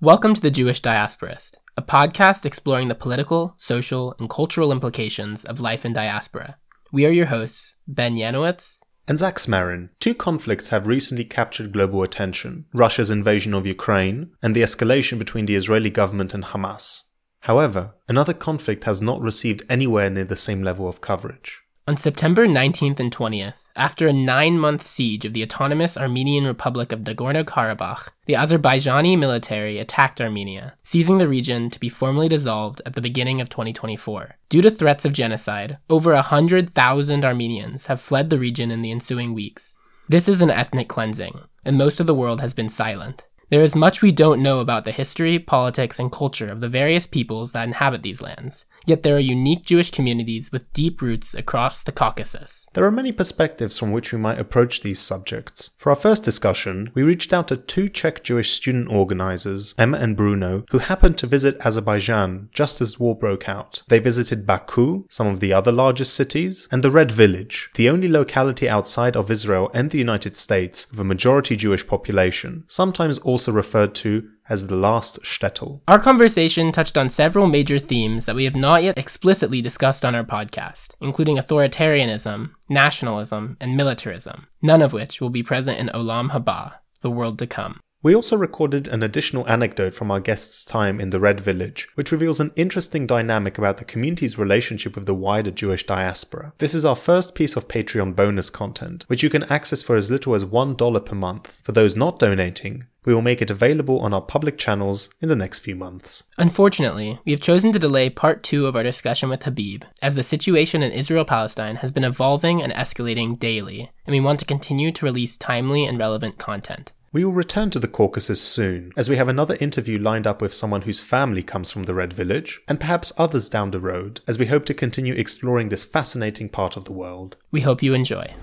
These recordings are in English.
Welcome to The Jewish Diasporist, a podcast exploring the political, social, and cultural implications of life in diaspora. We are your hosts, Ben Yanowitz and Zach Smarin. Two conflicts have recently captured global attention Russia's invasion of Ukraine and the escalation between the Israeli government and Hamas. However, another conflict has not received anywhere near the same level of coverage. On September 19th and 20th, after a nine month siege of the autonomous Armenian Republic of Nagorno Karabakh, the Azerbaijani military attacked Armenia, seizing the region to be formally dissolved at the beginning of 2024. Due to threats of genocide, over 100,000 Armenians have fled the region in the ensuing weeks. This is an ethnic cleansing, and most of the world has been silent. There is much we don't know about the history, politics, and culture of the various peoples that inhabit these lands, Yet there are unique Jewish communities with deep roots across the Caucasus. There are many perspectives from which we might approach these subjects. For our first discussion, we reached out to two Czech Jewish student organizers, Emma and Bruno, who happened to visit Azerbaijan just as war broke out. They visited Baku, some of the other largest cities, and the Red Village, the only locality outside of Israel and the United States with a majority Jewish population, sometimes also referred to as the last shtetl. Our conversation touched on several major themes that we have not yet explicitly discussed on our podcast, including authoritarianism, nationalism, and militarism, none of which will be present in Olam Haba, the world to come. We also recorded an additional anecdote from our guest's time in the Red Village, which reveals an interesting dynamic about the community's relationship with the wider Jewish diaspora. This is our first piece of Patreon bonus content, which you can access for as little as $1 per month. For those not donating, we will make it available on our public channels in the next few months. Unfortunately, we have chosen to delay part two of our discussion with Habib, as the situation in Israel Palestine has been evolving and escalating daily, and we want to continue to release timely and relevant content. We will return to the Caucasus soon, as we have another interview lined up with someone whose family comes from the Red Village, and perhaps others down the road, as we hope to continue exploring this fascinating part of the world. We hope you enjoy.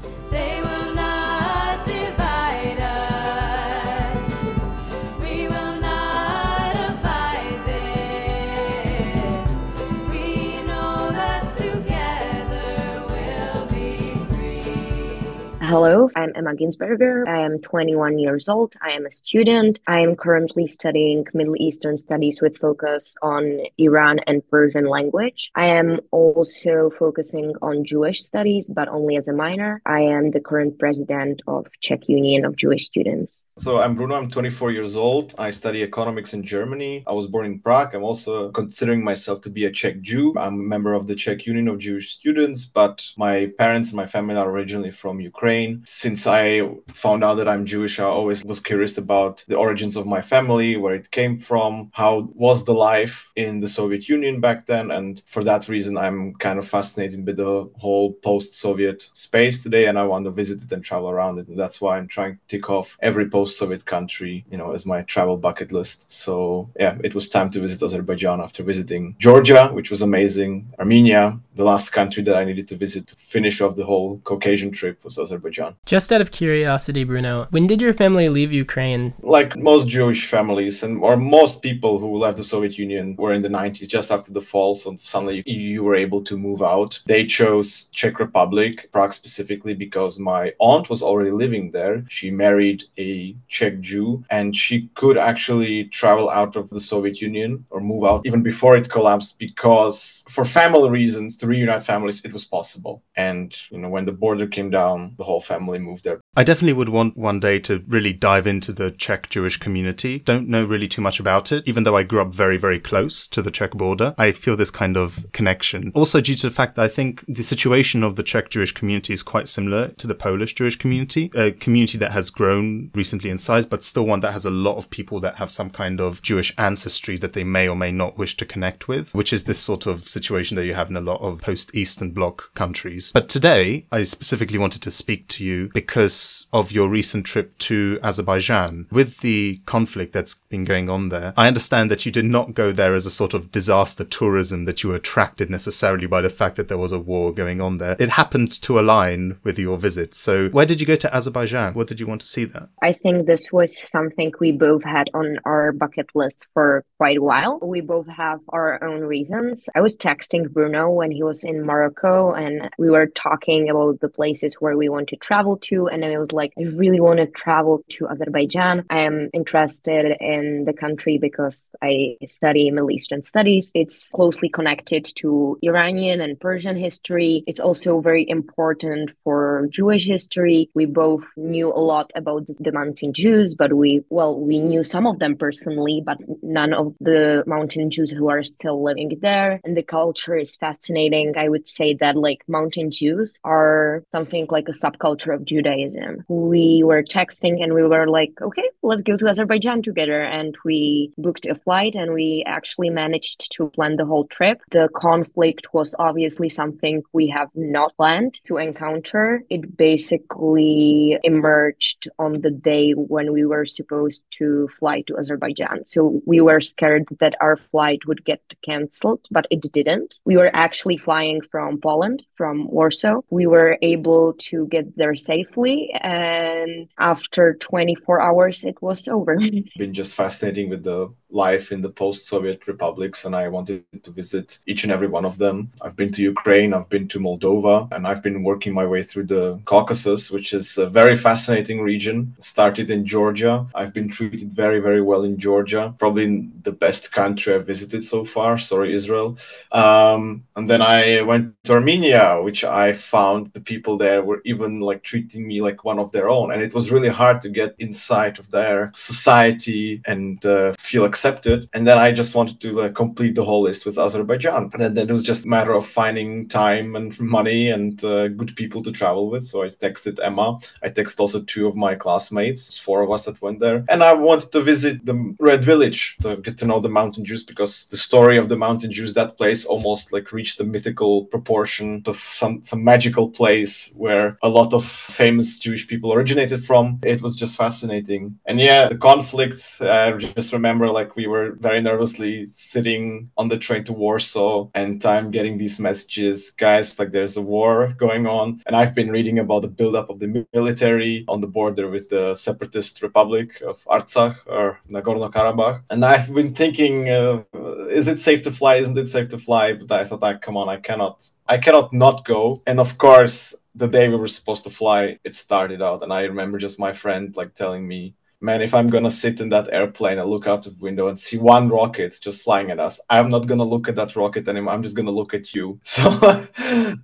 Hello, I'm Emma Günsberger. I am 21 years old. I am a student. I am currently studying Middle Eastern studies with focus on Iran and Persian language. I am also focusing on Jewish studies, but only as a minor. I am the current president of Czech Union of Jewish Students. So I'm Bruno. I'm 24 years old. I study economics in Germany. I was born in Prague. I'm also considering myself to be a Czech Jew. I'm a member of the Czech Union of Jewish Students, but my parents and my family are originally from Ukraine. Ukraine. Since I found out that I'm Jewish, I always was curious about the origins of my family, where it came from, how was the life in the Soviet Union back then. And for that reason, I'm kind of fascinated with the whole post Soviet space today. And I want to visit it and travel around it. And that's why I'm trying to tick off every post Soviet country, you know, as my travel bucket list. So yeah, it was time to visit Azerbaijan after visiting Georgia, which was amazing, Armenia, the last country that I needed to visit to finish off the whole Caucasian trip was Azerbaijan. Just out of curiosity, Bruno, when did your family leave Ukraine? Like most Jewish families and or most people who left the Soviet Union were in the 90s, just after the fall, so suddenly you were able to move out. They chose Czech Republic, Prague specifically, because my aunt was already living there. She married a Czech Jew and she could actually travel out of the Soviet Union or move out even before it collapsed because for family reasons to reunite families, it was possible. And, you know, when the border came down, the whole family moved there. I definitely would want one day to really dive into the Czech Jewish community. Don't know really too much about it, even though I grew up very, very close to the Czech border. I feel this kind of connection. Also, due to the fact that I think the situation of the Czech Jewish community is quite similar to the Polish Jewish community, a community that has grown recently in size, but still one that has a lot of people that have some kind of Jewish ancestry that they may or may not wish to connect with, which is this sort of situation that you have in a lot of post Eastern Bloc countries. But today, I specifically wanted to speak to you because of your recent trip to Azerbaijan. With the conflict that's been going on there, I understand that you did not go there as a sort of disaster tourism, that you were attracted necessarily by the fact that there was a war going on there. It happened to align with your visit. So, where did you go to Azerbaijan? What did you want to see there? I think this was something we both had on our bucket list for quite a while. We both have our own reasons. I was texting Bruno when he was in Morocco, and we were talking about the places where we want to travel to to. And I was like, I really want to travel to Azerbaijan. I am interested in the country because I study Middle Eastern studies. It's closely connected to Iranian and Persian history. It's also very important for Jewish history. We both knew a lot about the mountain Jews, but we, well, we knew some of them personally, but none of the mountain Jews who are still living there. And the culture is fascinating. I would say that like mountain Jews are something like a subculture of Judaism. We were texting and we were like, okay, let's go to Azerbaijan together. And we booked a flight and we actually managed to plan the whole trip. The conflict was obviously something we have not planned to encounter. It basically emerged on the day when we were supposed to fly to Azerbaijan. So we were scared that our flight would get canceled, but it didn't. We were actually flying from Poland, from Warsaw. We were able to get there safely. And after 24 hours, it was over. Been just fascinating with the life in the post-Soviet republics, and I wanted to visit each and every one of them. I've been to Ukraine, I've been to Moldova, and I've been working my way through the Caucasus, which is a very fascinating region. Started in Georgia. I've been treated very, very well in Georgia. Probably the best country I've visited so far. Sorry, Israel. Um, and then I went to Armenia, which I found the people there were even like treating me like one of their own, and it was really hard to get inside of their society and uh, feel accepted. And then I just wanted to uh, complete the whole list with Azerbaijan. And then, then, it was just a matter of finding time and money and uh, good people to travel with. So I texted Emma. I texted also two of my classmates, four of us that went there. And I wanted to visit the Red Village to get to know the Mountain Jews because the story of the Mountain Jews, that place almost like reached the mythical proportion of some, some magical place where a lot of famous Jewish people originated from. It was just fascinating. And yeah, the conflict, I just remember like we were very nervously sitting on the train to Warsaw and I'm getting these messages, guys, like there's a war going on. And I've been reading about the buildup of the military on the border with the separatist republic of Artsakh or Nagorno-Karabakh. And I've been thinking, uh, is it safe to fly? Isn't it safe to fly? But I thought, like, come on, I cannot, I cannot not go. And of course, the day we were supposed to fly, it started out. And I remember just my friend like telling me, man, if I'm gonna sit in that airplane and look out the window and see one rocket just flying at us, I'm not gonna look at that rocket anymore. I'm just gonna look at you. So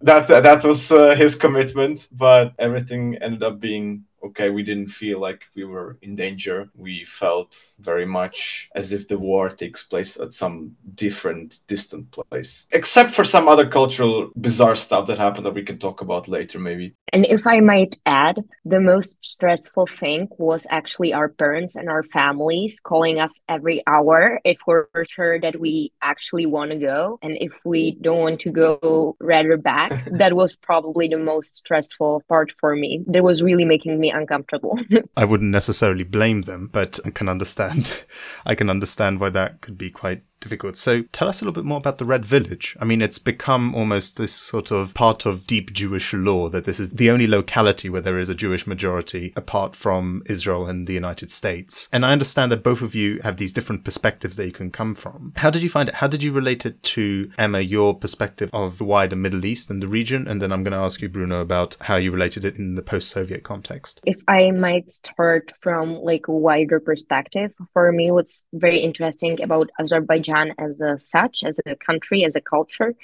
that that was uh, his commitment, but everything ended up being okay, we didn't feel like we were in danger. We felt very much as if the war takes place at some different, distant place, except for some other cultural bizarre stuff that happened that we can talk about later, maybe. And if I might add, the most stressful thing was actually our parents and our families calling us every hour if we're sure that we actually want to go. And if we don't want to go, rather back. that was probably the most stressful part for me. That was really making me uncomfortable. I wouldn't necessarily blame them, but I can understand. I can understand why that could be quite difficult. So tell us a little bit more about the Red Village. I mean, it's become almost this sort of part of deep Jewish law that this is the only locality where there is a Jewish majority apart from Israel and the United States. And I understand that both of you have these different perspectives that you can come from. How did you find it? How did you relate it to Emma, your perspective of the wider Middle East and the region? And then I'm going to ask you, Bruno, about how you related it in the post-Soviet context. If I might start from like a wider perspective, for me, what's very interesting about Azerbaijan Azerbaijan as a such, as a country, as a culture,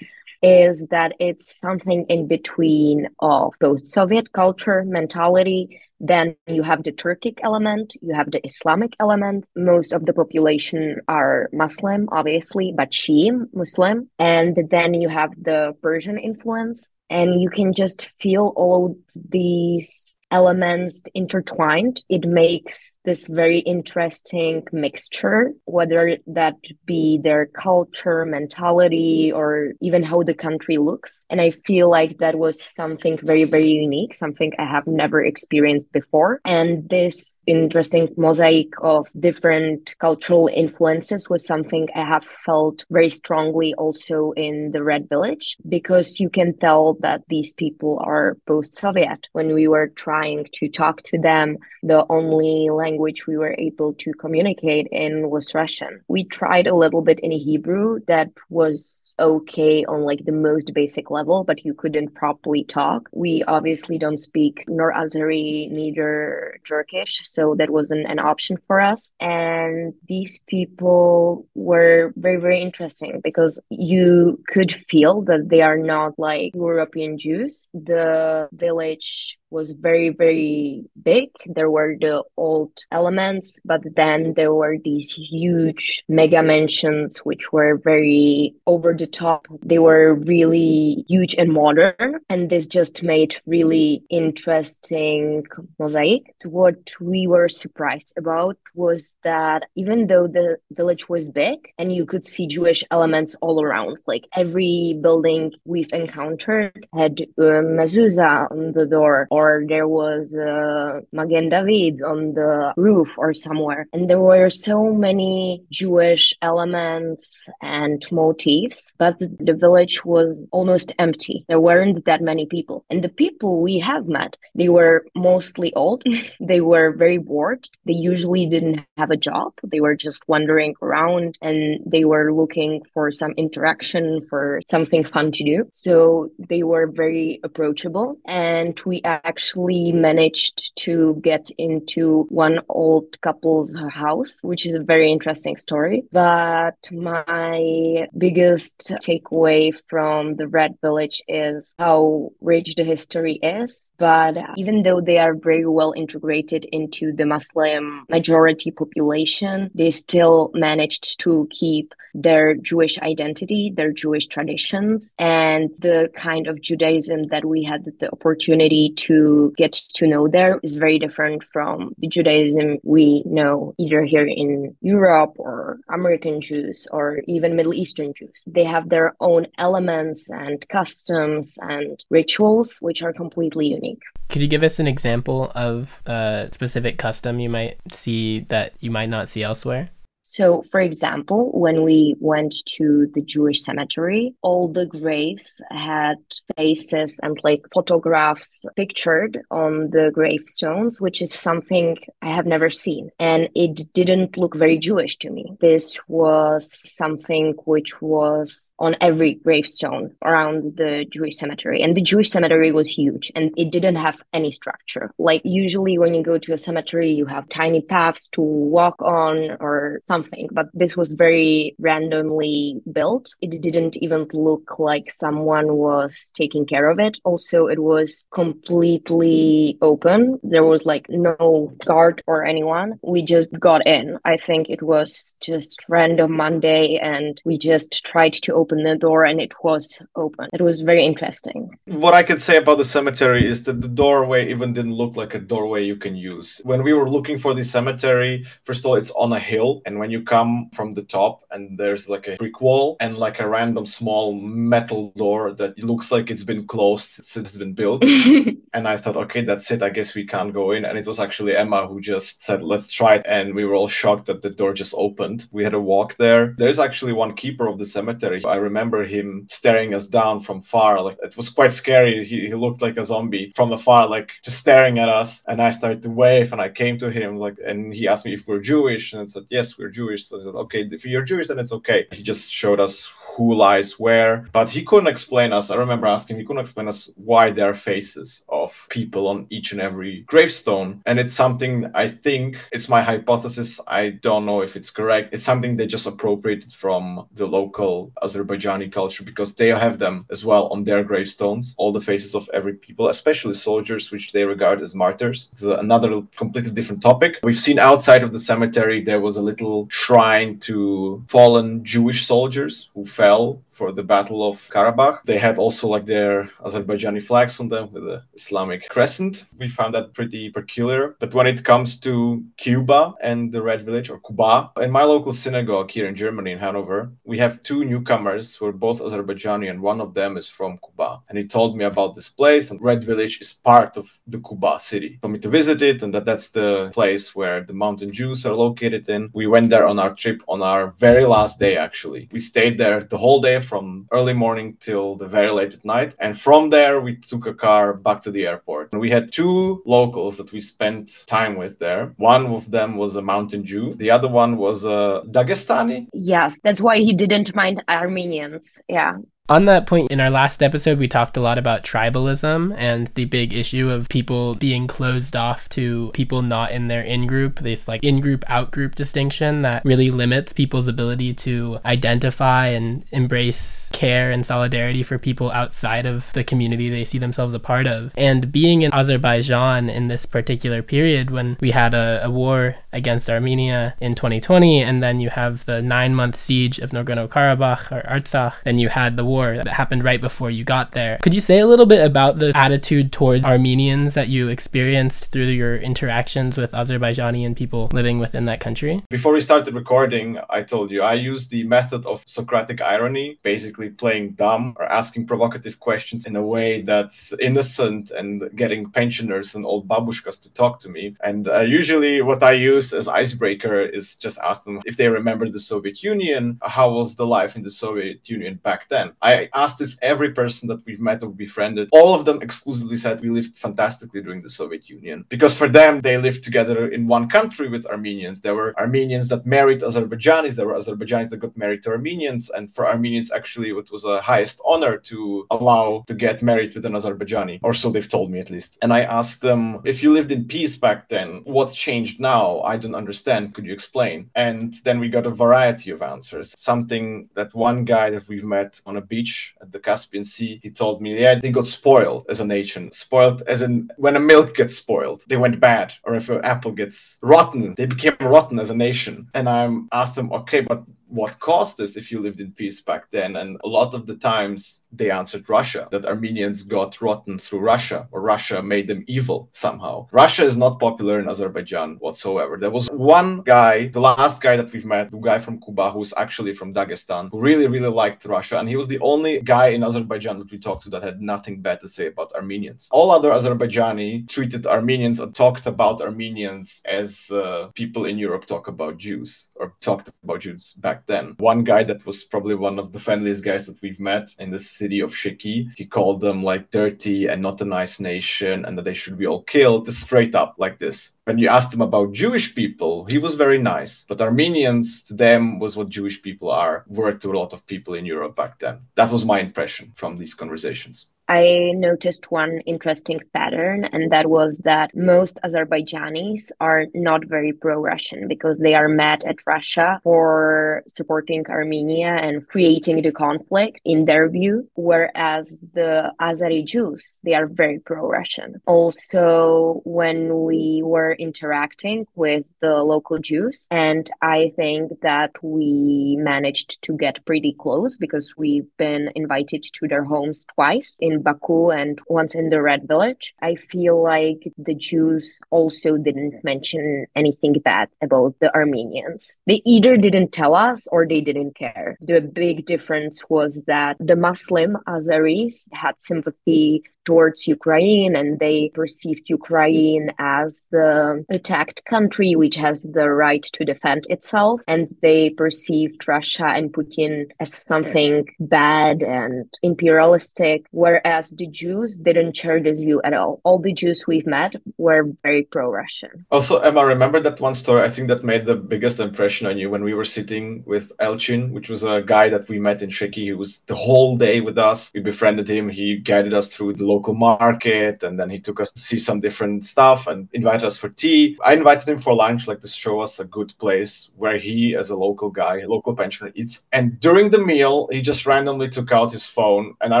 is that it's something in between of both Soviet culture, mentality, then you have the Turkic element, you have the Islamic element. Most of the population are Muslim, obviously, but Shia Muslim. And then you have the Persian influence. And you can just feel all these elements intertwined, it makes this very interesting mixture, whether that be their culture, mentality, or even how the country looks. And I feel like that was something very, very unique, something I have never experienced before. And this interesting mosaic of different cultural influences was something I have felt very strongly also in the Red Village because you can tell that these people are post Soviet. When we were trying to talk to them, the only language we were able to communicate in was Russian. We tried a little bit in Hebrew that was okay on like the most basic level, but you couldn't properly talk. We obviously don't speak nor Azeri, neither Turkish, so that wasn't an option for us. And these people were very, very interesting because you could feel that they are not like European Jews. The village was very very big. There were the old elements but then there were these huge mega mansions which were very over the top. They were really huge and modern and this just made really interesting mosaic. What we were surprised about was that even though the village was big and you could see jewish elements all around like every building we've encountered had a mezuzah on the door or there was uh, Magen David on the roof or somewhere. And there were so many Jewish elements and motifs, but the village was almost empty. There weren't that many people. And the people we have met, they were mostly old. they were very bored. They usually didn't have a job. They were just wandering around and they were looking for some interaction, for something fun to do. So they were very approachable. And we actually managed to get into one old couple's house, which is a very interesting story. But my biggest takeaway from the Red Village is how rich the history is. But even though they are very well integrated into the Muslim majority population, they still managed to keep their Jewish identity, their Jewish traditions, and the kind of Judaism that we had the opportunity to get to know there is very different from the Judaism we know either here in Europe or American Jews or even Middle Eastern Jews. They have their own elements and customs and rituals which are completely unique. Could you give us an example of a specific custom you might see that you might not see elsewhere? So, for example, when we went to the Jewish cemetery, all the graves had faces and like photographs pictured on the gravestones, which is something I have never seen. And it didn't look very Jewish to me. This was something which was on every gravestone around the Jewish cemetery. And the Jewish cemetery was huge and it didn't have any structure. Like, usually, when you go to a cemetery, you have tiny paths to walk on or something something, but this was very randomly built. It didn't even look like someone was taking care of it. Also, it was completely open. There was like no guard or anyone. We just got in. I think it was just random Monday and we just tried to open the door and it was open. It was very interesting. What I could say about the cemetery is that the doorway even didn't look like a doorway you can use. When we were looking for the cemetery, first of all, it's on a hill. And when you come from the top and there's like a brick wall and like a random small metal door that looks like it's been closed since it's been built. and I thought, okay, that's it. I guess we can't go in. And it was actually Emma who just said, let's try it. And we were all shocked that the door just opened. We had a walk there. There's actually one keeper of the cemetery. I remember him staring us down from far. Like it was quite scary. He, he looked like a zombie from afar, like just staring at us. And I started to wave and I came to him like, and he asked me if we're Jewish. And I said, yes, we're Jewish. So I said, okay, if you're Jewish, then it's okay. He just showed us who lies where, but he couldn't explain us. I remember asking, he couldn't explain us why there are faces of people on each and every gravestone. And it's something I think it's my hypothesis. I don't know if it's correct. It's something they just appropriated from the local Azerbaijani culture because they have them as well on their gravestones, all the faces of every people, especially soldiers, which they regard as martyrs. It's another completely different topic. We've seen outside of the cemetery, there was a little shrine to fallen Jewish soldiers who fell for the Battle of Karabakh. They had also like their Azerbaijani flags on them with the Islamic crescent. We found that pretty peculiar. But when it comes to Kuba and the Red Village or Kuba, in my local synagogue here in Germany, in Hanover, we have two newcomers who are both Azerbaijani, and one of them is from Kuba. And he told me about this place, and Red Village is part of the Kuba city. For me to visit it, and that that's the place where the mountain Jews are located in. We went there on our trip on our very last day, actually. We stayed there the whole day from early morning till the very late at night. And from there, we took a car back to the airport. And we had two locals that we spent time with there. One of them was a mountain Jew, the other one was a Dagestani. Yes, that's why he didn't mind Armenians. Yeah. On that point, in our last episode, we talked a lot about tribalism and the big issue of people being closed off to people not in their in group. This like in group, out group distinction that really limits people's ability to identify and embrace care and solidarity for people outside of the community they see themselves a part of. And being in Azerbaijan in this particular period when we had a, a war against Armenia in 2020, and then you have the nine month siege of Nagorno Karabakh or Artsakh, and you had the war war that happened right before you got there. Could you say a little bit about the attitude toward Armenians that you experienced through your interactions with Azerbaijani and people living within that country? Before we started recording, I told you I used the method of Socratic irony, basically playing dumb or asking provocative questions in a way that's innocent and getting pensioners and old babushkas to talk to me. And uh, usually, what I use as icebreaker is just ask them if they remember the Soviet Union, how was the life in the Soviet Union back then. Asked this every person that we've met or befriended. All of them exclusively said we lived fantastically during the Soviet Union because for them they lived together in one country with Armenians. There were Armenians that married Azerbaijanis. There were Azerbaijanis that got married to Armenians, and for Armenians, actually, it was a highest honor to allow to get married with an Azerbaijani, or so they've told me at least. And I asked them if you lived in peace back then, what changed now? I don't understand. Could you explain? And then we got a variety of answers. Something that one guy that we've met on a beach beach at the Caspian Sea, he told me, yeah, they got spoiled as a nation. Spoiled as in when a milk gets spoiled, they went bad. Or if an apple gets rotten, they became rotten as a nation. And I asked them, okay, but what caused this if you lived in peace back then. And a lot of the times they answered Russia, that Armenians got rotten through Russia, or Russia made them evil somehow. Russia is not popular in Azerbaijan whatsoever. There was one guy, the last guy that we've met, the guy from Kuba, who's actually from Dagestan, who really, really liked Russia. And he was the only guy in Azerbaijan that we talked to that had nothing bad to say about Armenians. All other Azerbaijani treated Armenians or talked about Armenians as uh, people in Europe talk about Jews or talked about Jews back back then. One guy that was probably one of the friendliest guys that we've met in the city of Sheki, he called them like dirty and not a nice nation and that they should be all killed, just straight up like this. When you asked him about Jewish people, he was very nice. But Armenians, to them, was what Jewish people are, were to a lot of people in Europe back then. That was my impression from these conversations. I noticed one interesting pattern, and that was that most Azerbaijanis are not very pro Russian because they are mad at Russia for supporting Armenia and creating the conflict in their view, whereas the Azeri Jews, they are very pro Russian. Also, when we were interacting with the local Jews, and I think that we managed to get pretty close because we've been invited to their homes twice in Baku and once in the Red Village. I feel like the Jews also didn't mention anything bad about the Armenians. They either didn't tell us or they didn't care. The big difference was that the Muslim Azeris had sympathy towards Ukraine and they perceived Ukraine as the attacked country which has the right to defend itself. And they perceived Russia and Putin as something bad and imperialistic, whereas the Jews didn't share this view at all. All the Jews we've met were very pro Russian. Also, Emma, remember that one story I think that made the biggest impression on you when we were sitting with Elchin, which was a guy that we met in Sheki. He was the whole day with us. We befriended him. He guided us through the local market, and then he took us to see some different stuff and invited us for tea. I invited him for lunch, like to show us a good place where he, as a local guy, local pensioner, eats. And during the meal, he just randomly took out his phone, and I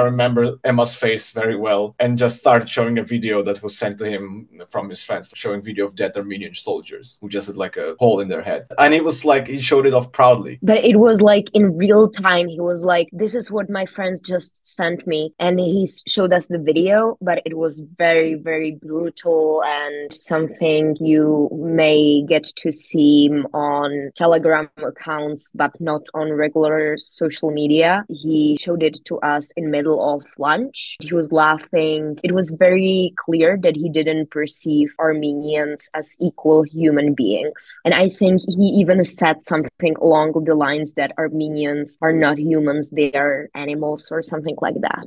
remember Emma's face very well, and just started showing a video that was sent to him from his friends, showing video of dead Armenian soldiers who just had like a hole in their head, and it was like he showed it off proudly. But it was like in real time. He was like, "This is what my friends just sent me," and he showed us the video. But it was very, very brutal and something you may get to see on Telegram accounts, but not on regular social media. He showed it to us in middle of lunch. He was laughing. It was very clear that he didn't perceive Armenians as equal human beings. And I think he even said something along the lines that Armenians are not humans, they are animals or something like that.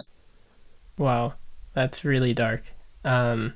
Wow, that's really dark. Um,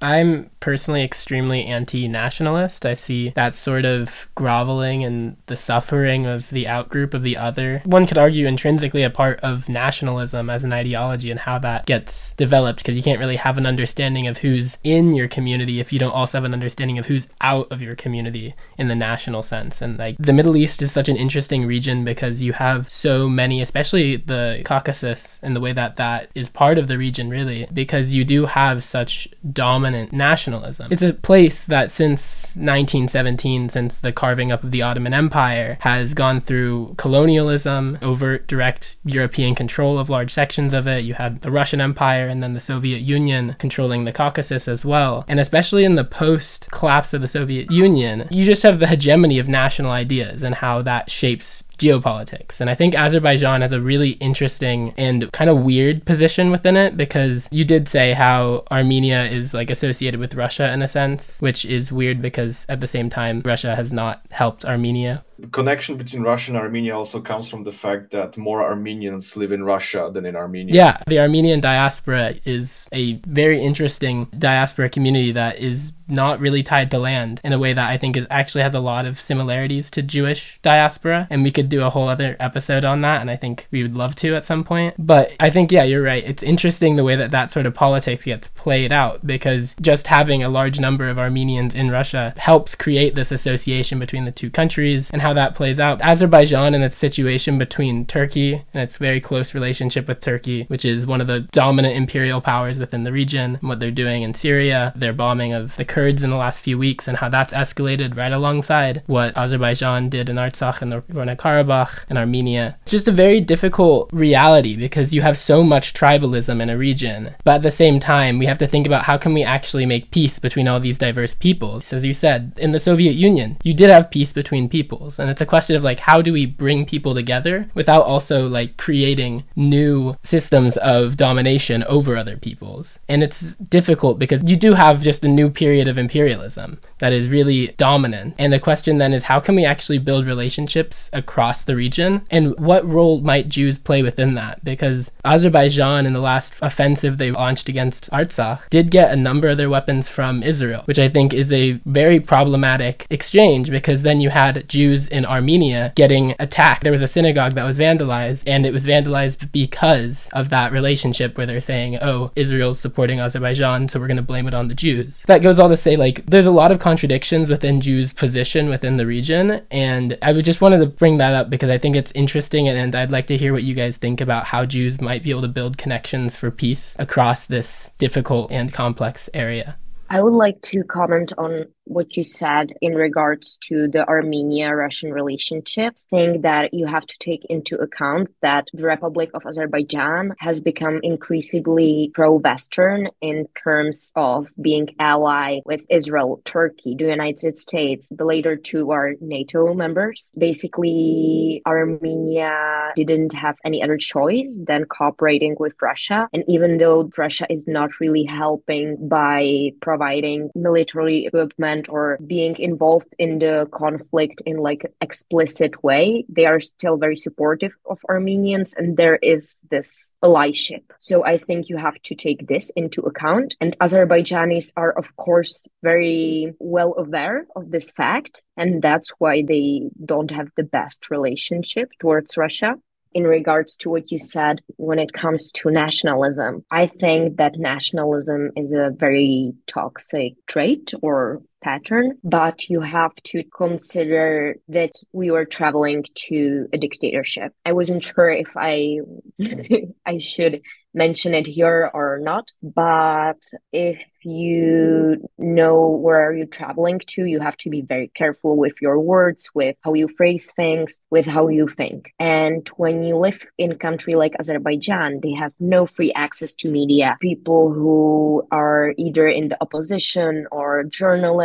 I'm personally extremely anti nationalist. I see that sort of groveling and the suffering of the outgroup of the other. One could argue intrinsically a part of nationalism as an ideology and how that gets developed because you can't really have an understanding of who's in your community if you don't also have an understanding of who's out of your community in the national sense. And like the Middle East is such an interesting region because you have so many, especially the Caucasus and the way that that is part of the region, really, because you do have such dominant dominant nationalism. It's a place that since 1917, since the carving up of the Ottoman Empire, has gone through colonialism, overt direct European control of large sections of it. You had the Russian Empire and then the Soviet Union controlling the Caucasus as well. And especially in the post collapse of the Soviet Union, you just have the hegemony of national ideas and how that shapes geopolitics. And I think Azerbaijan has a really interesting and kind of weird position within it because you did say how Armenia is like associated with Russia in a sense, which is weird because at the same time, Russia has not helped Armenia the connection between Russia and Armenia also comes from the fact that more Armenians live in Russia than in Armenia. Yeah, the Armenian diaspora is a very interesting diaspora community that is not really tied to land in a way that I think is actually has a lot of similarities to Jewish diaspora. And we could do a whole other episode on that. And I think we would love to at some point. But I think, yeah, you're right. It's interesting the way that that sort of politics gets played out because just having a large number of Armenians in Russia helps create this association between the two countries and how that plays out. Azerbaijan and its situation between Turkey and its very close relationship with Turkey, which is one of the dominant imperial powers within the region, and what they're doing in Syria, their bombing of the Kurds in the last few weeks, and how that's escalated right alongside what Azerbaijan did in Artsakh and Nagorno Karabakh and Armenia. It's just a very difficult reality because you have so much tribalism in a region, but at the same time, we have to think about how can we actually make peace between all these diverse peoples. As you said, in the Soviet Union, you did have peace between peoples, and it's a question of like how do we bring people together without also like creating new systems of domination over other peoples. And it's difficult because you do have just a new period of imperialism that is really dominant. And the question then is how can we actually build relationships across the region? And what role might Jews play within that? Because Azerbaijan, in the last offensive they launched against Artsakh, did get a number of their weapons from Israel, which I think is a very problematic exchange because then you had Jews in Armenia getting attacked. There was a synagogue that was vandalized, and it was vandalized because of that relationship where they're saying, oh, Israel's supporting Azerbaijan, so we're going to blame it on the Jews. That goes all to say, like, there's a lot of contradictions within Jews' position within the region. And I would just wanted to bring that up because I think it's interesting and I'd like to hear what you guys think about how Jews might be able to build connections for peace across this difficult and complex area. I would like to comment on what you said in regards to the Armenia Russian relationships, think that you have to take into account that the Republic of Azerbaijan has become increasingly pro Western in terms of being ally with Israel, Turkey, the United States. The later two are NATO members. Basically, Armenia didn't have any other choice than cooperating with Russia. And even though Russia is not really helping by providing military equipment, or being involved in the conflict in like explicit way they are still very supportive of armenians and there is this allyship so i think you have to take this into account and azerbaijanis are of course very well aware of this fact and that's why they don't have the best relationship towards russia in regards to what you said when it comes to nationalism. I think that nationalism is a very toxic trait or pattern, but you have to consider that we were traveling to a dictatorship. I wasn't sure if I I should mention it here or not, but if you know where you're traveling to, you have to be very careful with your words, with how you phrase things, with how you think. And when you live in a country like Azerbaijan, they have no free access to media. People who are either in the opposition or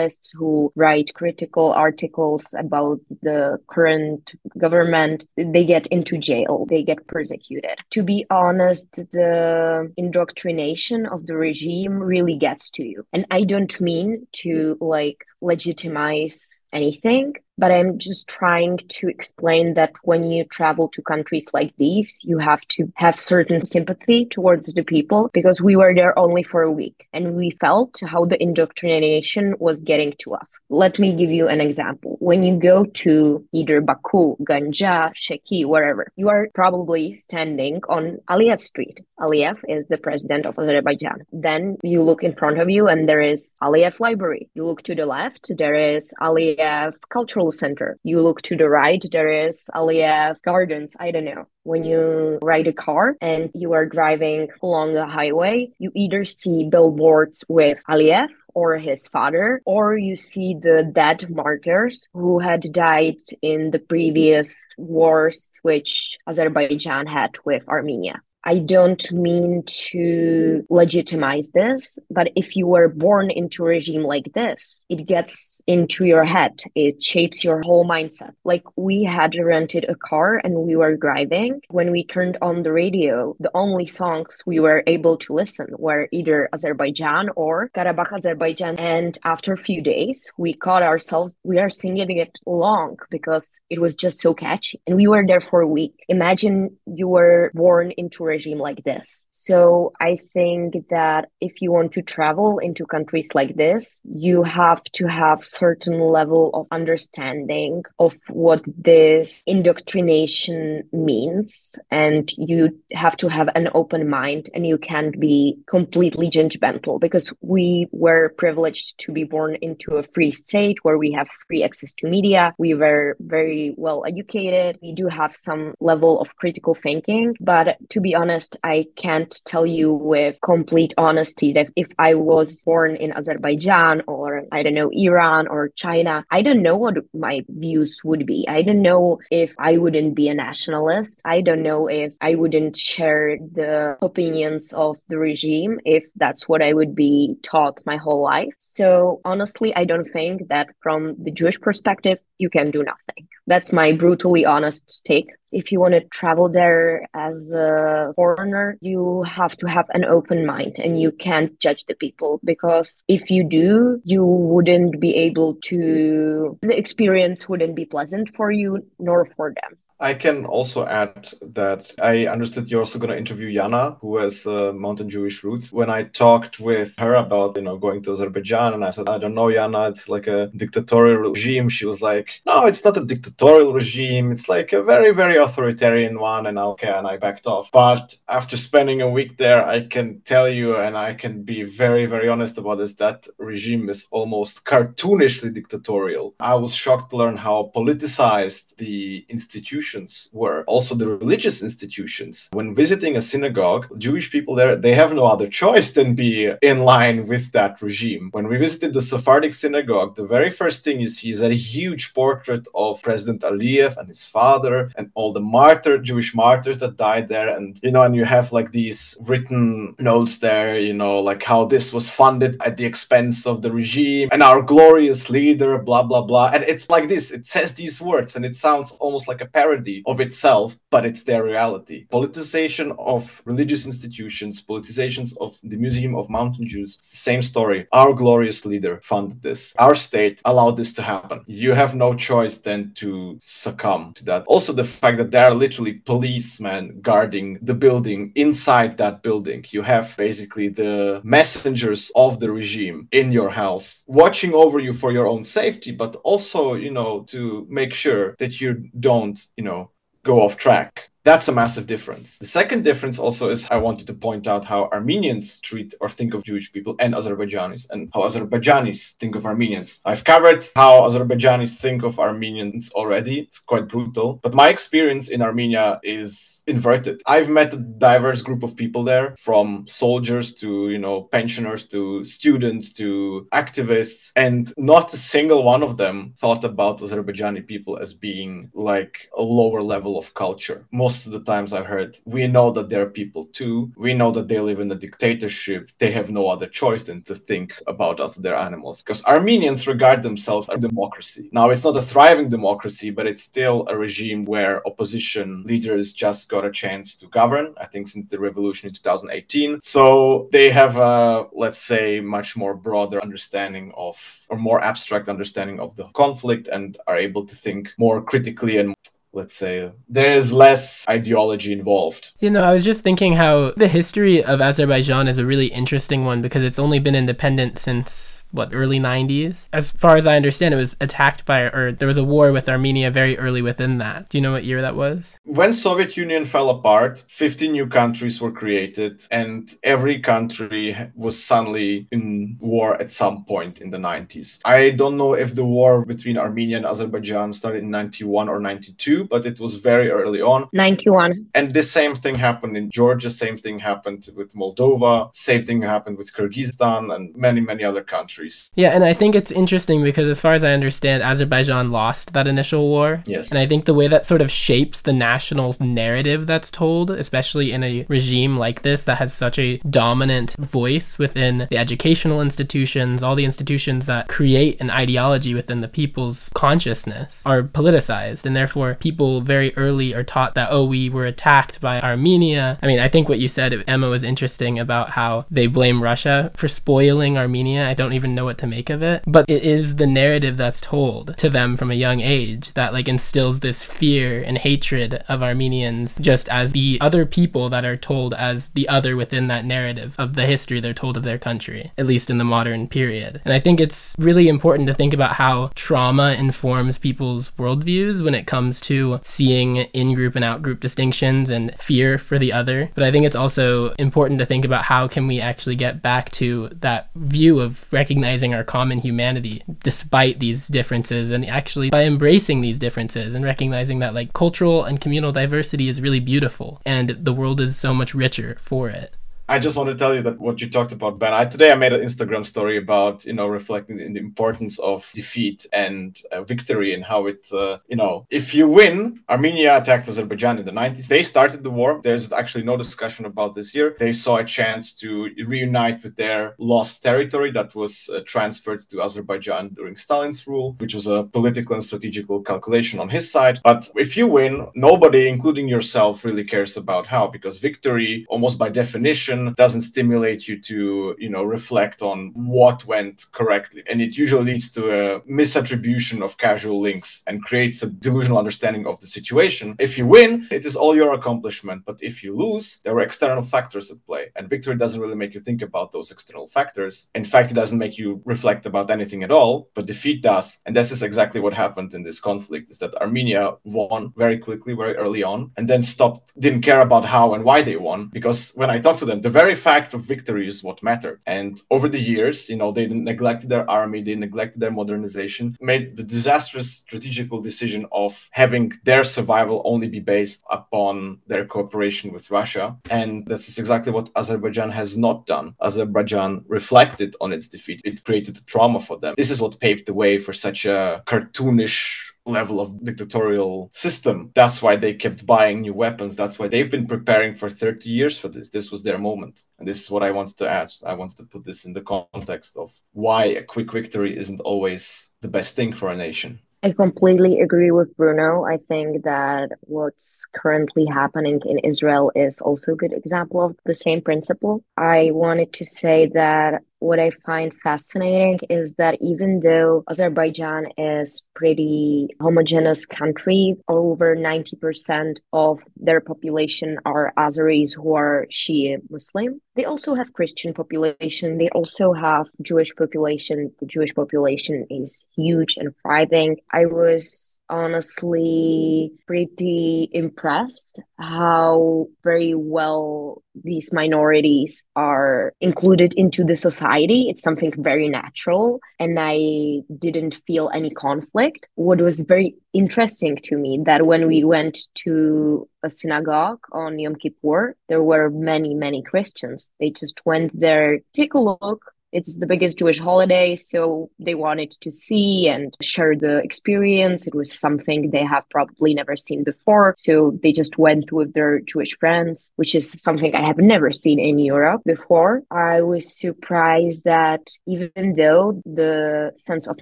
journalists who write critical articles about the current government, they get into jail, they get persecuted. To be honest, the indoctrination of the regime really gets to you. And I don't mean to like legitimize anything but I'm just trying to explain that when you travel to countries like these, you have to have certain sympathy towards the people because we were there only for a week and we felt how the indoctrination was getting to us. Let me give you an example. When you go to either Baku, Ganja, Sheki, wherever, you are probably standing on Aliyev Street. Aliyev is the president of Azerbaijan. Then you look in front of you and there is Aliyev Library. You look to the left, there is Aliyev Cultural center. You look to the right, there is Aliyev Gardens. I don't know. When you ride a car and you are driving along the highway, you either see billboards with Aliyev or his father, or you see the dead martyrs who had died in the previous wars which Azerbaijan had with Armenia. I don't mean to legitimize this, but if you were born into a regime like this, it gets into your head. It shapes your whole mindset. Like we had rented a car and we were driving. When we turned on the radio, the only songs we were able to listen were either Azerbaijan or Karabakh Azerbaijan. And after a few days, we caught ourselves, we are singing it along because it was just so catchy. And we were there for a week. Imagine you were born into a regime like this. So I think that if you want to travel into countries like this, you have to have certain level of understanding of what this indoctrination means and you have to have an open mind and you can't be completely judgmental because we were privileged to be born into a free state where we have free access to media. We were very well educated. We do have some level of critical thinking. But to be honest, I can't tell you with complete honesty that if I was born in Azerbaijan or I don't know, Iran or China, I don't know what my views would be. I don't know if I wouldn't be a nationalist. I don't know if I wouldn't share the opinions of the regime if that's what I would be taught my whole life. So honestly, I don't think that from the Jewish perspective, you can do nothing. That's my brutally honest take. If you want to travel there as a foreigner, you have to have an open mind and you can't judge the people because if you do, you wouldn't be able to, the experience wouldn't be pleasant for you nor for them. I can also add that I understood you're also going to interview Yana, who has uh, mountain Jewish roots. When I talked with her about, you know, going to Azerbaijan, and I said, I don't know, Yana, it's like a dictatorial regime. She was like, No, it's not a dictatorial regime. It's like a very, very authoritarian one. And okay, and I backed off. But after spending a week there, I can tell you, and I can be very, very honest about this, that regime is almost cartoonishly dictatorial. I was shocked to learn how politicized the institution institutions were, also the religious institutions. When visiting a synagogue, Jewish people there, they have no other choice than be in line with that regime. When we visited the Sephardic synagogue, the very first thing you see is a huge portrait of President Aliyev and his father and all the martyr, Jewish martyrs that died there. And, you know, and you have like these written notes there, you know, like how this was funded at the expense of the regime and our glorious leader, blah, blah, blah. And it's like this, it says these words and it sounds almost like a parody parody of itself, but it's their reality. Politicization of religious institutions, politizations of the Museum of Mountain Jews, it's the same story. Our glorious leader funded this. Our state allowed this to happen. You have no choice then to succumb to that. Also, the fact that there are literally policemen guarding the building inside that building. You have basically the messengers of the regime in your house watching over you for your own safety, but also, you know, to make sure that you don't, you know, go off track That's a massive difference. The second difference also is I wanted to point out how Armenians treat or think of Jewish people and Azerbaijanis and how Azerbaijanis think of Armenians. I've covered how Azerbaijanis think of Armenians already. It's quite brutal. But my experience in Armenia is inverted. I've met a diverse group of people there from soldiers to, you know, pensioners to students to activists and not a single one of them thought about Azerbaijani people as being like a lower level of culture. Most of the times I heard, we know that there are people too. We know that they live in a dictatorship. They have no other choice than to think about us, their animals. Because Armenians regard themselves as a democracy. Now, it's not a thriving democracy, but it's still a regime where opposition leaders just got a chance to govern, I think, since the revolution in 2018. So they have a, let's say, much more broader understanding of, or more abstract understanding of the conflict and are able to think more critically and let's say there is less ideology involved. You know i was just thinking how the history of azerbaijan is a really interesting one because it's only been independent since what early 90s as far as i understand it was attacked by or there was a war with armenia very early within that. Do you know what year that was? When soviet union fell apart 15 new countries were created and every country was suddenly in war at some point in the 90s i don't know if the war between armenia and azerbaijan started in 91 or 92 but it was very early on. 91. And the same thing happened in Georgia, same thing happened with Moldova, same thing happened with Kyrgyzstan and many, many other countries. Yeah, and I think it's interesting because as far as I understand, Azerbaijan lost that initial war. Yes. And I think the way that sort of shapes the national narrative that's told, especially in a regime like this that has such a dominant voice within the educational institutions, all the institutions that create an ideology within the people's consciousness are politicized and therefore people people very early are taught that, oh, we were attacked by Armenia. I mean, I think what you said, Emma, was interesting about how they blame Russia for spoiling Armenia. I don't even know what to make of it. But it is the narrative that's told to them from a young age that, like, instills this fear and hatred of Armenians just as the other people that are told as the other within that narrative of the history they're told of their country, at least in the modern period. And I think it's really important to think about how trauma informs people's worldviews when it comes to seeing in group and out group distinctions and fear for the other. But I think it's also important to think about how can we actually get back to that view of recognizing our common humanity despite these differences and actually by embracing these differences and recognizing that like cultural and communal diversity is really beautiful and the world is so much richer for it. I just want to tell you that what you talked about, Ben. I, today I made an Instagram story about you know reflecting the importance of defeat and uh, victory and how it uh, you know if you win, Armenia attacked Azerbaijan in the 90s. They started the war. There's actually no discussion about this here. They saw a chance to reunite with their lost territory that was uh, transferred to Azerbaijan during Stalin's rule, which was a political and strategical calculation on his side. But if you win, nobody, including yourself, really cares about how because victory, almost by definition doesn't stimulate you to you know reflect on what went correctly. And it usually leads to a misattribution of casual links and creates a delusional understanding of the situation. If you win it is all your accomplishment. But if you lose there are external factors at play. And victory doesn't really make you think about those external factors. In fact it doesn't make you reflect about anything at all but defeat does. And this is exactly what happened in this conflict is that armenia won very quickly very early on and then stopped didn't care about how and why they won. Because when i talked to them the very fact of victory is what mattered. And over the years, you know, they neglected their army, they neglected their modernization, made the disastrous strategical decision of having their survival only be based upon their cooperation with Russia. And that's exactly what Azerbaijan has not done. Azerbaijan reflected on its defeat. It created trauma for them. This is what paved the way for such a cartoonish level of dictatorial system. That's why they kept buying new weapons. That's why they've been preparing for 30 years for this. This was their moment. And this is what I wanted to add. I wanted to put this in the context of why a quick victory isn't always the best thing for a nation. I completely agree with Bruno. I think that what's currently happening in Israel is also a good example of the same principle. I wanted to say that what I find fascinating is that even though Azerbaijan is pretty homogeneous country, over 90% of their population are Azeris who are Shia Muslim. They also have Christian population. They also have Jewish population. The Jewish population is huge and thriving. I was honestly pretty impressed how very well these minorities are included into the society. It's something very natural, and I didn't feel any conflict. What was very interesting to me that when we went to a synagogue on Yom Kippur, there were many, many Christians. They just went there, take a look, it's the biggest Jewish holiday, so they wanted to see and share the experience. It was something they have probably never seen before. So they just went with their Jewish friends, which is something I have never seen in Europe before. I was surprised that even though the sense of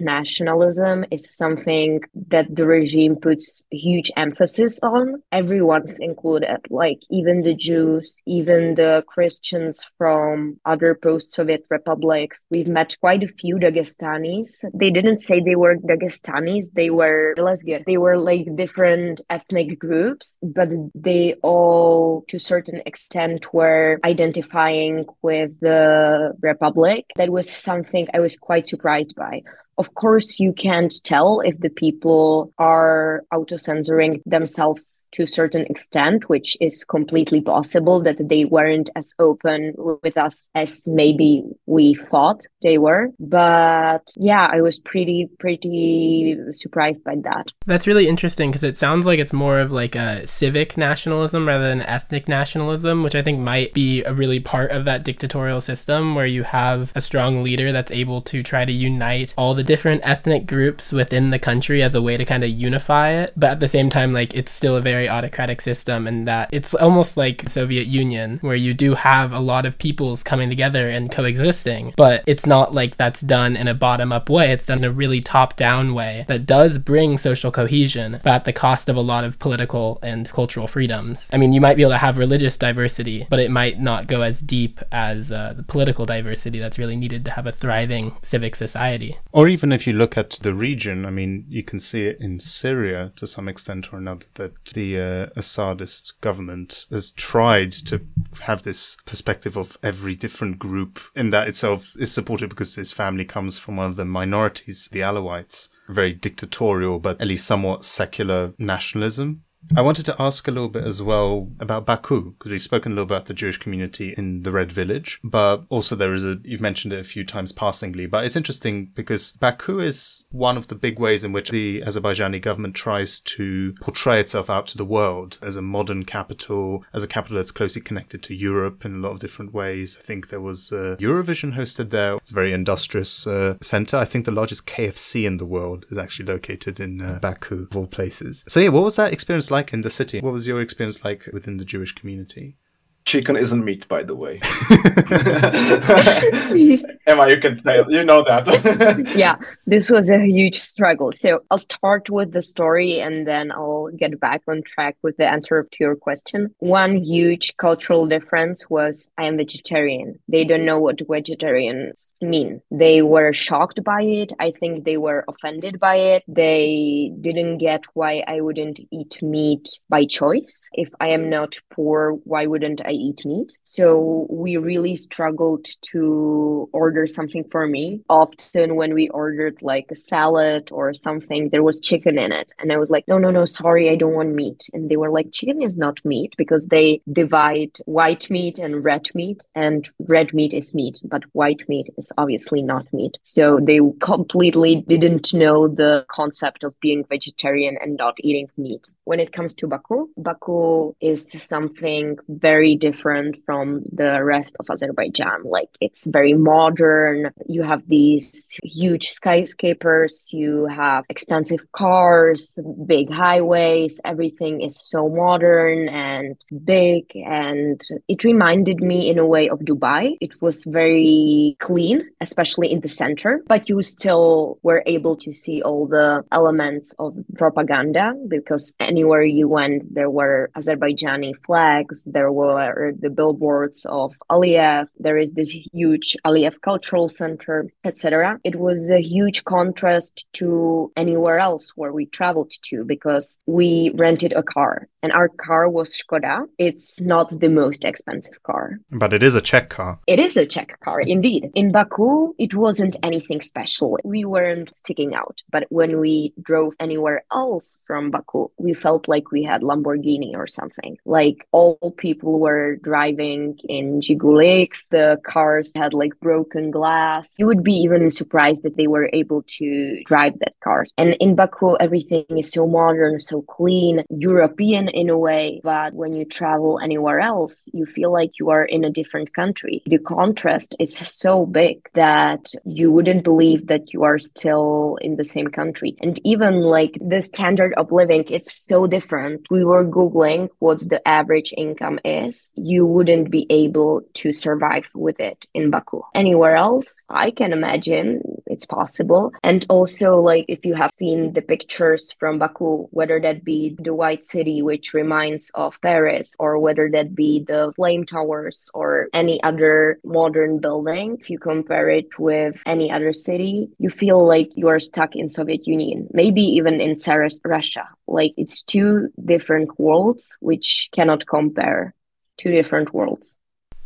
nationalism is something that the regime puts huge emphasis on, everyone's included, like even the Jews, even the Christians from other post Soviet republics We've met quite a few Dagestanis. They didn't say they were Dagestanis, they were Lesgir. They were like different ethnic groups, but they all, to a certain extent, were identifying with the Republic. That was something I was quite surprised by. Of course, you can't tell if the people are auto censoring themselves to a certain extent, which is completely possible that they weren't as open with us as maybe we thought they were. But yeah, I was pretty, pretty surprised by that. That's really interesting because it sounds like it's more of like a civic nationalism rather than ethnic nationalism, which I think might be a really part of that dictatorial system where you have a strong leader that's able to try to unite all the different ethnic groups within the country as a way to kind of unify it. But at the same time, like it's still a very autocratic system, and that it's almost like Soviet Union, where you do have a lot of peoples coming together and coexisting. But it's not like that's done in a bottom up way. It's done in a really top down way that does bring social cohesion, but at the cost of a lot of political and cultural freedoms. I mean, you might be able to have religious diversity, but it might not go as deep as uh, the political diversity that's really needed to have a thriving civic society. Or even if you look at the region, I mean, you can see it in Syria to some extent or another that the uh, Assadist government has tried to have this perspective of every different group, in that itself is supported because his family comes from one of the minorities, the Alawites. Very dictatorial, but at least somewhat secular nationalism I wanted to ask a little bit as well about Baku, because we've spoken a little about the Jewish community in the Red Village, but also there is a, you've mentioned it a few times passingly, but it's interesting because Baku is one of the big ways in which the Azerbaijani government tries to portray itself out to the world as a modern capital, as a capital that's closely connected to Europe in a lot of different ways. I think there was uh, Eurovision hosted there. It's a very industrious uh, center. I think the largest KFC in the world is actually located in uh, Baku, of all places. So yeah, what was that experience like in the city? What was your experience like within the Jewish community? Chicken isn't meat, by the way. Emma, you can say you know that. yeah, this was a huge struggle. So I'll start with the story and then I'll get back on track with the answer to your question. One huge cultural difference was I am vegetarian. They don't know what vegetarians mean. They were shocked by it. I think they were offended by it. They didn't get why I wouldn't eat meat by choice. If I am not poor, why wouldn't I eat meat. So we really struggled to order something for me. Often when we ordered like a salad or something, there was chicken in it. And I was like, no, no, no, sorry, I don't want meat. And they were like, chicken is not meat because they divide white meat and red meat. And red meat is meat, but white meat is obviously not meat. So they completely didn't know the concept of being vegetarian and not eating meat. When it comes to Baku, Baku is something very different from the rest of Azerbaijan. Like it's very modern. You have these huge skyscrapers, you have expensive cars, big highways. Everything is so modern and big. And it reminded me in a way of Dubai. It was very clean, especially in the center, but you still were able to see all the elements of propaganda because anywhere you went, there were Azerbaijani flags, there were are the billboards of Aliyev. There is this huge Aliyev Cultural Center, etc. It was a huge contrast to anywhere else where we traveled to because we rented a car and our car was Skoda. It's not the most expensive car. But it is a Czech car. It is a Czech car, indeed. In Baku, it wasn't anything special. We weren't sticking out. But when we drove anywhere else from Baku, we felt like we had Lamborghini or something. Like all people were driving in Zhiguliks. The cars had like broken glass. You would be even surprised that they were able to drive that car. And in Baku, everything is so modern, so clean, European in a way. But when you travel anywhere else, you feel like you are in a different country. The contrast is so big that you wouldn't believe that you are still in the same country. And even like the standard of living, it's so different. We were Googling what the average income is. You wouldn't be able to survive with it in Baku. Anywhere else, I can imagine it's possible. And also, like, if you have seen the pictures from Baku, whether that be the White City, which reminds of Paris, or whether that be the Flame Towers or any other modern building, if you compare it with any other city, you feel like you are stuck in Soviet Union, maybe even in Tsarist Russia. Like it's two different worlds which cannot compare. Two different worlds.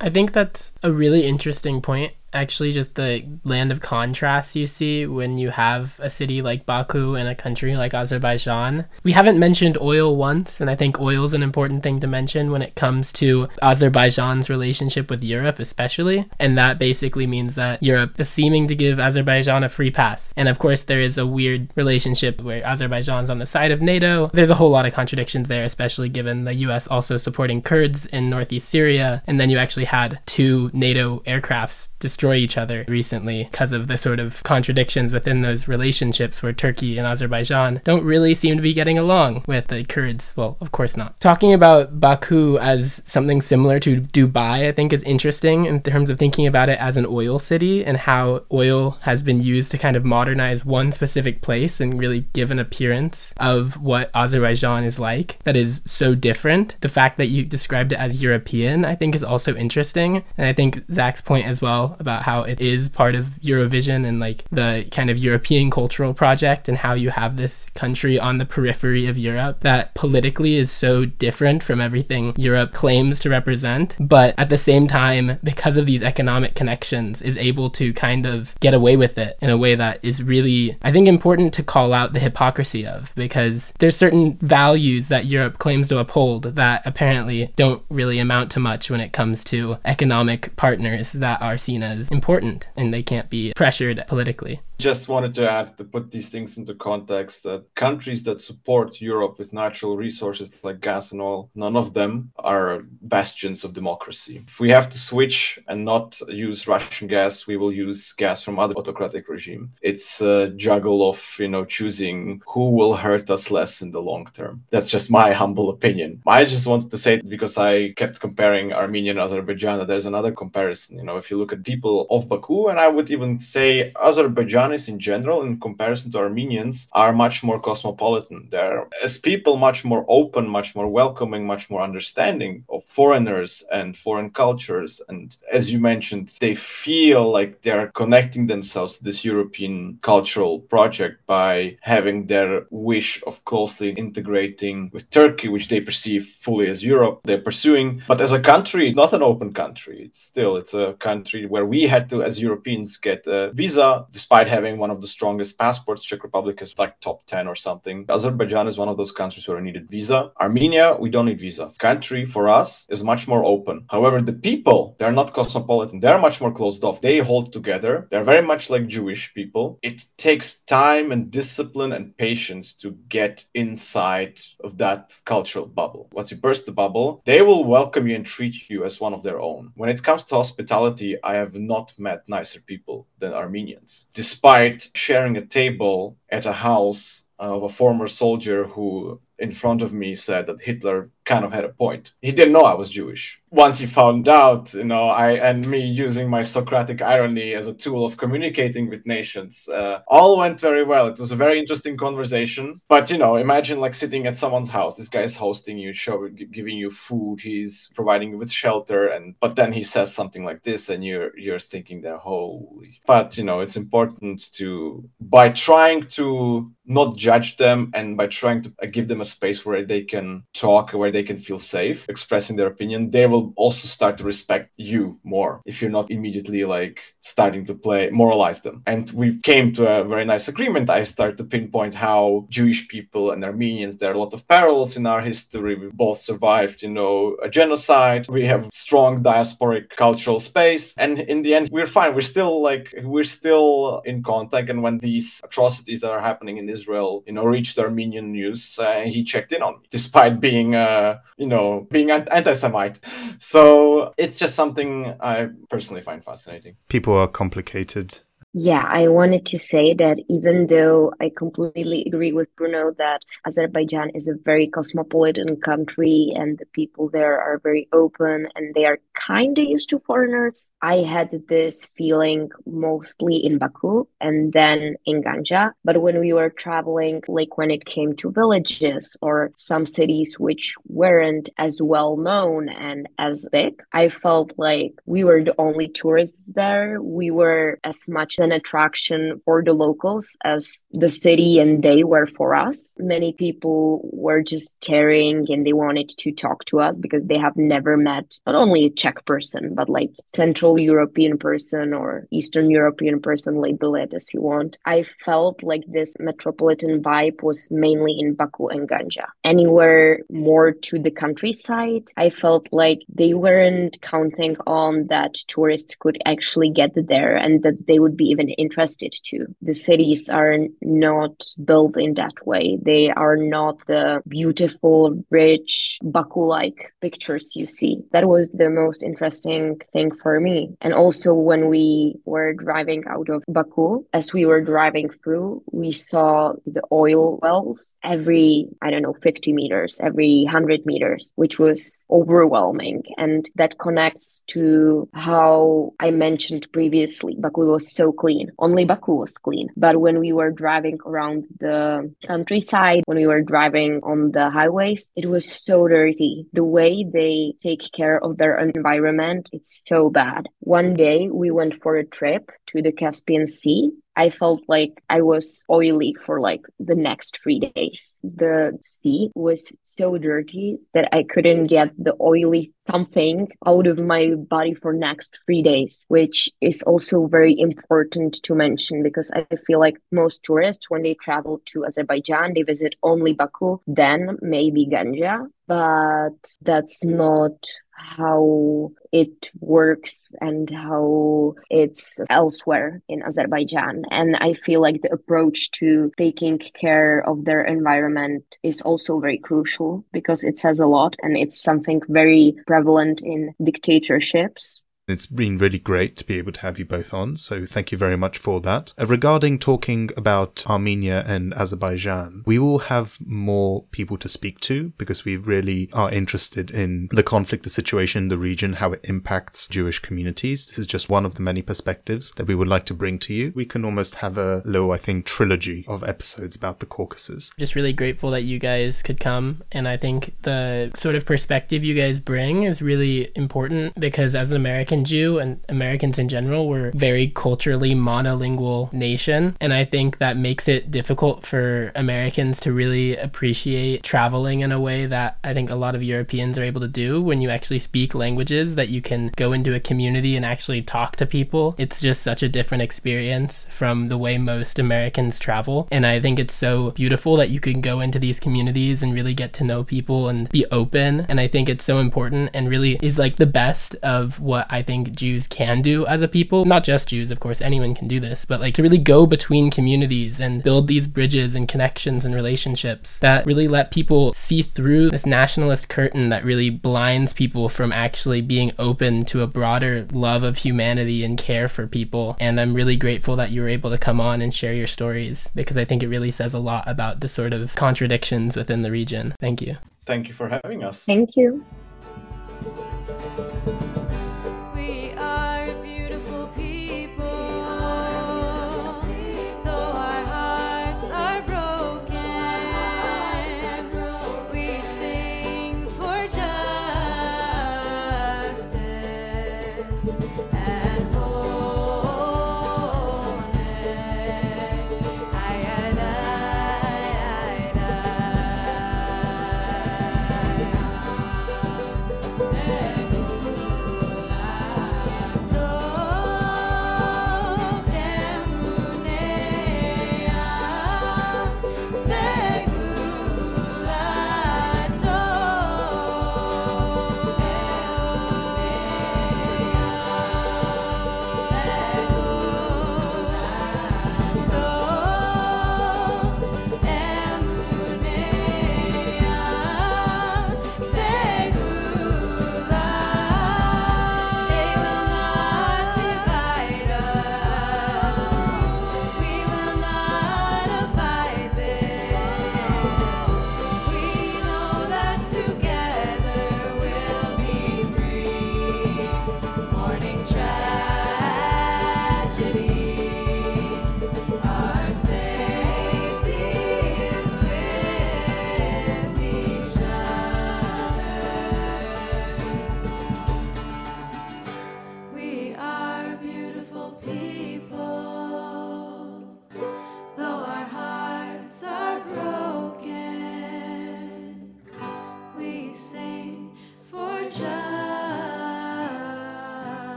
I think that's a really interesting point actually just the land of contrasts you see when you have a city like Baku and a country like Azerbaijan. We haven't mentioned oil once, and I think oil is an important thing to mention when it comes to Azerbaijan's relationship with Europe, especially. And that basically means that Europe is seeming to give Azerbaijan a free pass. And of course, there is a weird relationship where Azerbaijan's on the side of NATO. There's a whole lot of contradictions there, especially given the US also supporting Kurds in northeast Syria. And then you actually had two NATO aircrafts destroyed destroy each other recently because of the sort of contradictions within those relationships where Turkey and Azerbaijan don't really seem to be getting along with the Kurds. Well, of course not. Talking about Baku as something similar to Dubai, I think is interesting in terms of thinking about it as an oil city and how oil has been used to kind of modernize one specific place and really give an appearance of what Azerbaijan is like that is so different. The fact that you described it as European, I think, is also interesting. And I think Zach's point as well about about how it is part of Eurovision and like the kind of European cultural project and how you have this country on the periphery of Europe that politically is so different from everything Europe claims to represent, but at the same time, because of these economic connections, is able to kind of get away with it in a way that is really, I think, important to call out the hypocrisy of. Because there's certain values that Europe claims to uphold that apparently don't really amount to much when it comes to economic partners that are seen as important and they can't be pressured politically. Just wanted to add to put these things into context that countries that support Europe with natural resources like gas and oil, none of them are bastions of democracy. If we have to switch and not use Russian gas, we will use gas from other autocratic regime. It's a juggle of, you know, choosing who will hurt us less in the long term. That's just my humble opinion. I just wanted to say because I kept comparing Armenia and Azerbaijan. There's another comparison. You know, if you look at people of Baku, and I would even say Azerbaijan Azerbaijanis in general, in comparison to Armenians, are much more cosmopolitan. They're, as people, much more open, much more welcoming, much more understanding of foreigners and foreign cultures. And as you mentioned, they feel like they're connecting themselves to this European cultural project by having their wish of closely integrating with Turkey, which they perceive fully as Europe. They're pursuing, but as a country, it's not an open country. It's still it's a country where we had to, as Europeans, get a visa despite having one of the strongest passports. Czech Republic is like top 10 or something. Azerbaijan is one of those countries where I needed visa. Armenia, we don't need visa. Country for us is much more open. However, the people, they're not cosmopolitan. They're much more closed off. They hold together. They're very much like Jewish people. It takes time and discipline and patience to get inside of that cultural bubble. Once you burst the bubble, they will welcome you and treat you as one of their own. When it comes to hospitality, I have not met nicer people than Armenians. Despite sharing a table at a house of a former soldier who in front of me said that Hitler kind of had a point. He didn't know I was Jewish. Once he found out, you know, I and me using my Socratic irony as a tool of communicating with nations, uh, all went very well. It was a very interesting conversation. But you know, imagine like sitting at someone's house. This guy is hosting you, show, giving you food. He's providing you with shelter, and but then he says something like this, and you're you're thinking that holy. But you know, it's important to by trying to not judge them and by trying to give them a space where they can talk where they can feel safe expressing their opinion they will also start to respect you more if you're not immediately like starting to play moralize them. And we came to a very nice agreement. I started to pinpoint how jewish people and armenians there are a lot of parallels in our history. We both survived you know a genocide. We have strong diasporic cultural space. And in the end we're fine. We're still like we're still in contact. And when these atrocities that are happening in Israel, you know, reached Armenian news, uh, he checked in on me, despite being, uh, you know, being anti-Semite. So it's just something I personally find fascinating. People are complicated yeah, I wanted to say that even though I completely agree with Bruno that Azerbaijan is a very cosmopolitan country and the people there are very open and they are kind of used to foreigners, I had this feeling mostly in Baku and then in Ganja. But when we were traveling, like when it came to villages or some cities which weren't as well known and as big, I felt like we were the only tourists there. We were as much an attraction for the locals as the city and they were for us. Many people were just staring and they wanted to talk to us because they have never met not only a Czech person, but like Central European person or Eastern European person, label it as you want. I felt like this metropolitan vibe was mainly in Baku and Ganja. Anywhere more to the countryside, I felt like they weren't counting on that tourists could actually get there and that they would be even interested to. The cities are not built in that way. They are not the beautiful, rich, Baku like pictures you see. That was the most interesting thing for me. And also, when we were driving out of Baku, as we were driving through, we saw the oil wells every, I don't know, 50 meters, every 100 meters, which was overwhelming. And that connects to how I mentioned previously, Baku was so clean. Only Baku was clean. But when we were driving around the countryside, when we were driving on the highways, it was so dirty. The way they take care of their environment, it's so bad. One day we went for a trip to the Caspian Sea I felt like I was oily for like the next three days. The sea was so dirty that I couldn't get the oily something out of my body for next three days, which is also very important to mention because I feel like most tourists, when they travel to Azerbaijan, they visit only Baku, then maybe Ganja, but that's not how it works and how it's elsewhere in Azerbaijan. And I feel like the approach to taking care of their environment is also very crucial because it says a lot and it's something very prevalent in dictatorships it's been really great to be able to have you both on, so thank you very much for that. Uh, regarding talking about Armenia and Azerbaijan, we will have more people to speak to because we really are interested in the conflict, the situation in the region, how it impacts Jewish communities. This is just one of the many perspectives that we would like to bring to you. We can almost have a little, I think, trilogy of episodes about the Caucasus. Just really grateful that you guys could come, and I think the sort of perspective you guys bring is really important because as an American, American Jew and Americans in general were very culturally monolingual nation and I think that makes it difficult for Americans to really appreciate traveling in a way that I think a lot of Europeans are able to do when you actually speak languages that you can go into a community and actually talk to people. It's just such a different experience from the way most Americans travel and I think it's so beautiful that you can go into these communities and really get to know people and be open and I think it's so important and really is like the best of what I think Jews can do as a people. Not just Jews, of course, anyone can do this, but like to really go between communities and build these bridges and connections and relationships that really let people see through this nationalist curtain that really blinds people from actually being open to a broader love of humanity and care for people. And I'm really grateful that you were able to come on and share your stories because I think it really says a lot about the sort of contradictions within the region. Thank you. Thank you for having us. Thank you.